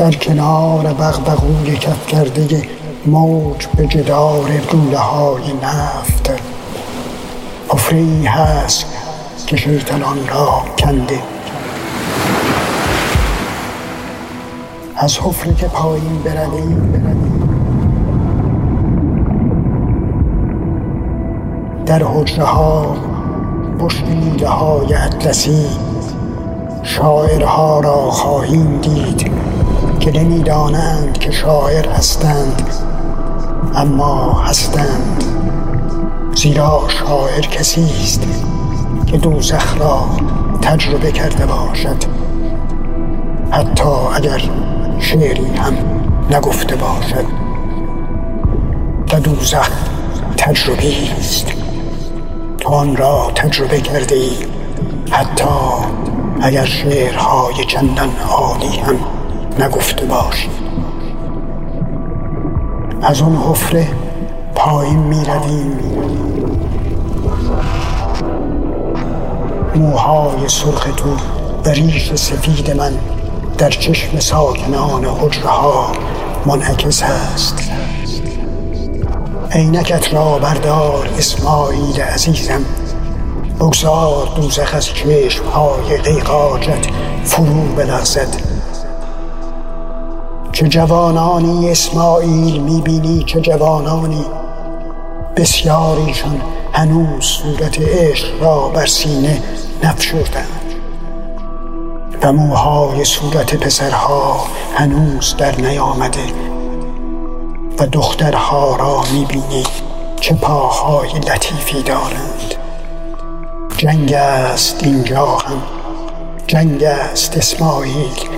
در کنار بغبغوی کف کرده موج به جدار لوله های نفت. حفره هست که شیطان آن را کنده. از حفره که پایین برویم در حجره ها پشت های اطلسی شاعرها را خواهیم دید. که نمی‌دانند که شاعر هستند اما هستند. زیرا شاعر کسی است که دوزخ را تجربه کرده باشد. حتی اگر شعری هم نگفته باشد. و دوزخ تجربه است. تو آن را تجربه کرده ای. حتی اگر شعرهای چندان عالی هم نگفته باشی از اون حفره پایین می رویم موهای سرخ تو و ریش سفید من در چشم ساکنان حجره ها منعکس هست عینکت را بردار اسماعیل عزیزم. بگذار دوزخ از چشم های قیقاجت فرو بلغزد. چه جوانانی اسماعیل می‌بینی چه جوانانی. بسیاریشان هنوز صورت عشق را بر سینه نفشردند. و موهای صورت پسرها هنوز در نیامده. و دخترها را می‌بینی چه پاهای لطیفی دارند. جنگ است اینجا هم. جنگ است اسماعیل.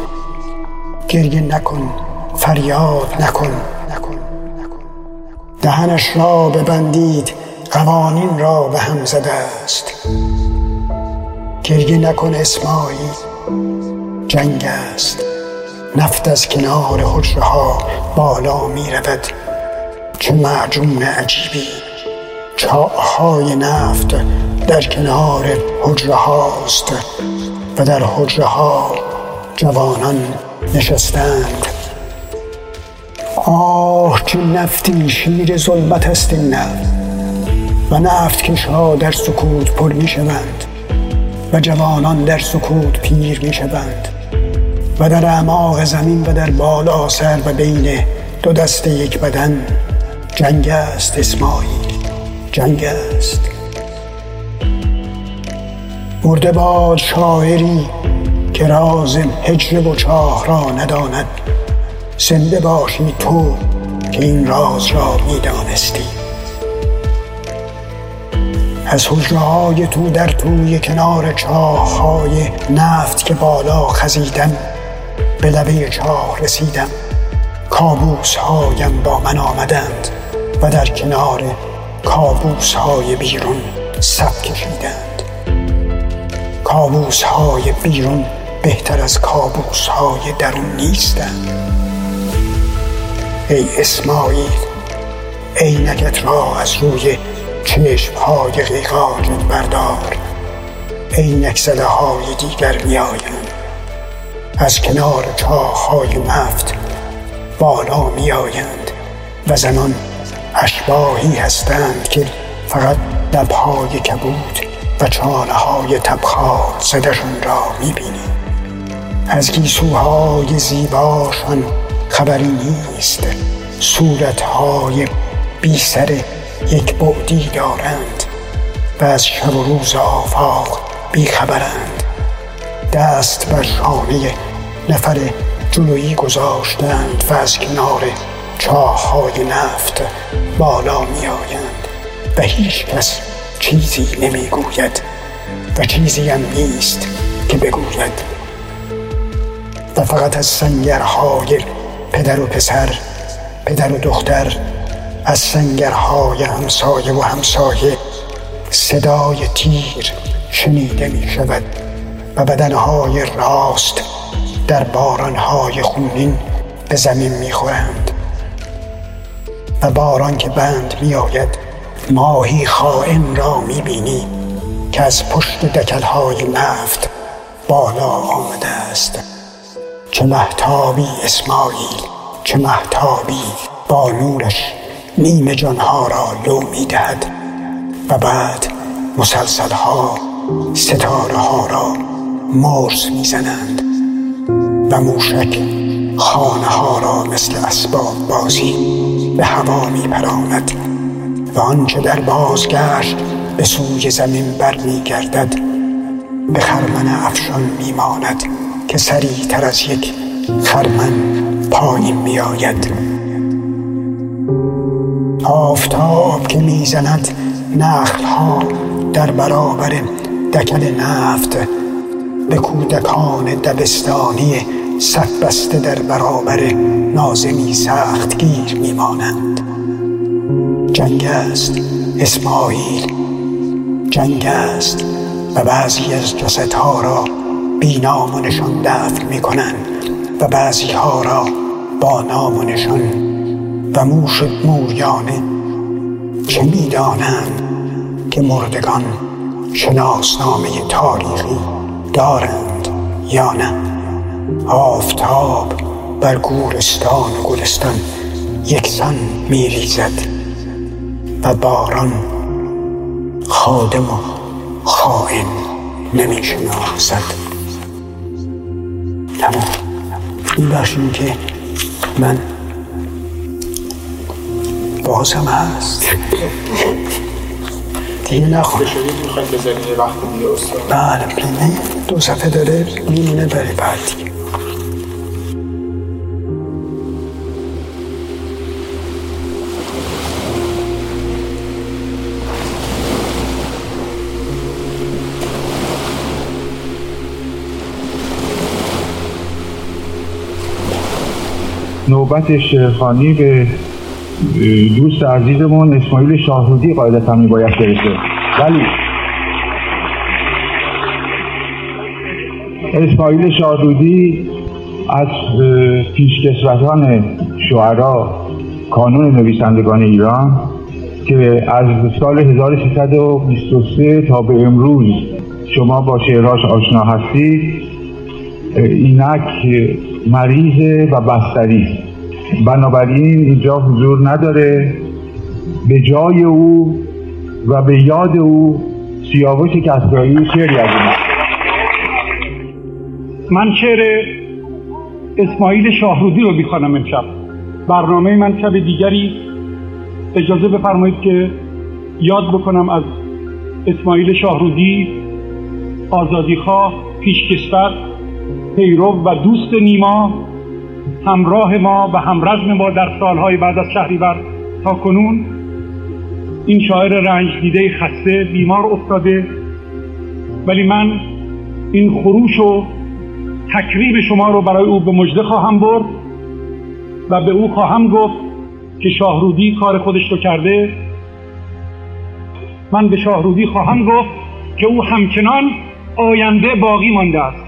گریه نکن. فریاد نکن. دهنش را ببندید قوانین را به هم زده است. گریه نکن اسماعیل جنگ است. نفت از کنار حجره ها بالا می رود چه معجون عجیبی. چاهای نفت در کنار حجره هاست و در حجره ها جوانان نشستند. آه چه نفتی شیر ظلمت است این نفت و نفت کشها در سکوت پر می شوند و جوانان در سکوت پیر می شوند و در اعماق زمین و در بالا سر و بین دو دست یک بدن جنگ است اسماعیل جنگ است. مرده باد شاعری که راز هجر و چاه را نداند زنده باشی تو که این راز را می‌دانستی. از حجره های تو در توی کنار چاه های نفت که بالا خزیدم به لبه چاه رسیدم. کابوس هایم با من آمدند و در کنار کابوس های بیرون صف کشیدند. کابوس های بیرون بهتر از کابوس های درون نیستند. ای اسماعیل عینکت را از روی چشم های غیقاجت بردار. عینک زده های دیگر میآیند. از کنار چاه های نفت بالا میآیند و زنان اشباهی هستند که فقط لبهای کبود و چانه های تبخار زدشون را می‌بینی. از گیسوهای زیباشان خبری نیست. صورتهای بی سر یک بعدی دارند و از شب و روز آفاق بیخبرند دست بر شانه نفر جلویی گذاشتند و از کنار چاهای نفت بالا می آیند و هیچ کس چیزی نمی گوید و چیزی هم نیست که بگوید. و فقط از سنگرهای پدر و پسر پدر و دختر از سنگرهای همسایه و همسایه صدای تیر شنیده می شود و بدنهای راست در بارانهای خونین به زمین می خورند و باران که بند می آید ماهی خائن را می بینی که از پشت دکلهای نفت بالا آمده است. چه محتابی اسماعیل چه محتابی با نورش نیم جانها را لو می دهد و بعد مسلسل ها ستاره ها را مرس می زنند و موشک خانه ها را مثل اسباب بازی به هوا می پراند و آنچه در بازگشت به سوی زمین بر به خرمن افشان می ماند که تر از یک خرمن پایین می آید آفتاب که می‌زند نخل ها در برابر دکل نفت به کودکان دبستانی صف بسته در برابر نازمی سخت گیر میمانند. جنگ است اسماعیل. جنگ است و بعضی از جسدها را بی نام و نشان دفن می کنند و بعضی ها را با نام و نشان و موش موریانه چه می‌دانند که مردگان شناسنامه تاریخی دارند یا نه؟ آفتاب بر گورستان و گلستان یکسان میریزد و باران خادم و خائن نمی‌شناسد. تمام این بخشی که من بازم هست. دیگه نخواهد بله دو صفحه داره میمونه برای بعد. نوبت شعرخانی به دوست عزیزمون اسماعیل شاهرودی قاعدتا میباید برسه. ولی اسماعیل شاهرودی از پیشکسوتان شعرا کانون نویسندگان ایران که از سال 1323 تا به امروز شما با شعراش آشنا هستید اینک مریض و بستری. بنابراین اینجا حضور نداره. به جای او و به یاد او سیاوش کسرایی شعری از من شعر اسماعیل شاهرودی رو می‌خوانم امشب. برنامه من شب دیگری. اجازه بفرمایید که یاد بکنم از اسماعیل شاهرودی آزادیخواه پیشکشور. پیرو و دوست نیما همراه ما و همرزم ما در سالهای بعد از شهریور تا کنون. این شاعر رنج دیده خسته بیمار افتاده ولی من این خروش و تکریب شما رو برای او به مجده خواهم برد و به او خواهم گفت که شاهرودی کار خودش رو کرده. من به شاهرودی خواهم گفت که او همچنان آینده باقی مانده است.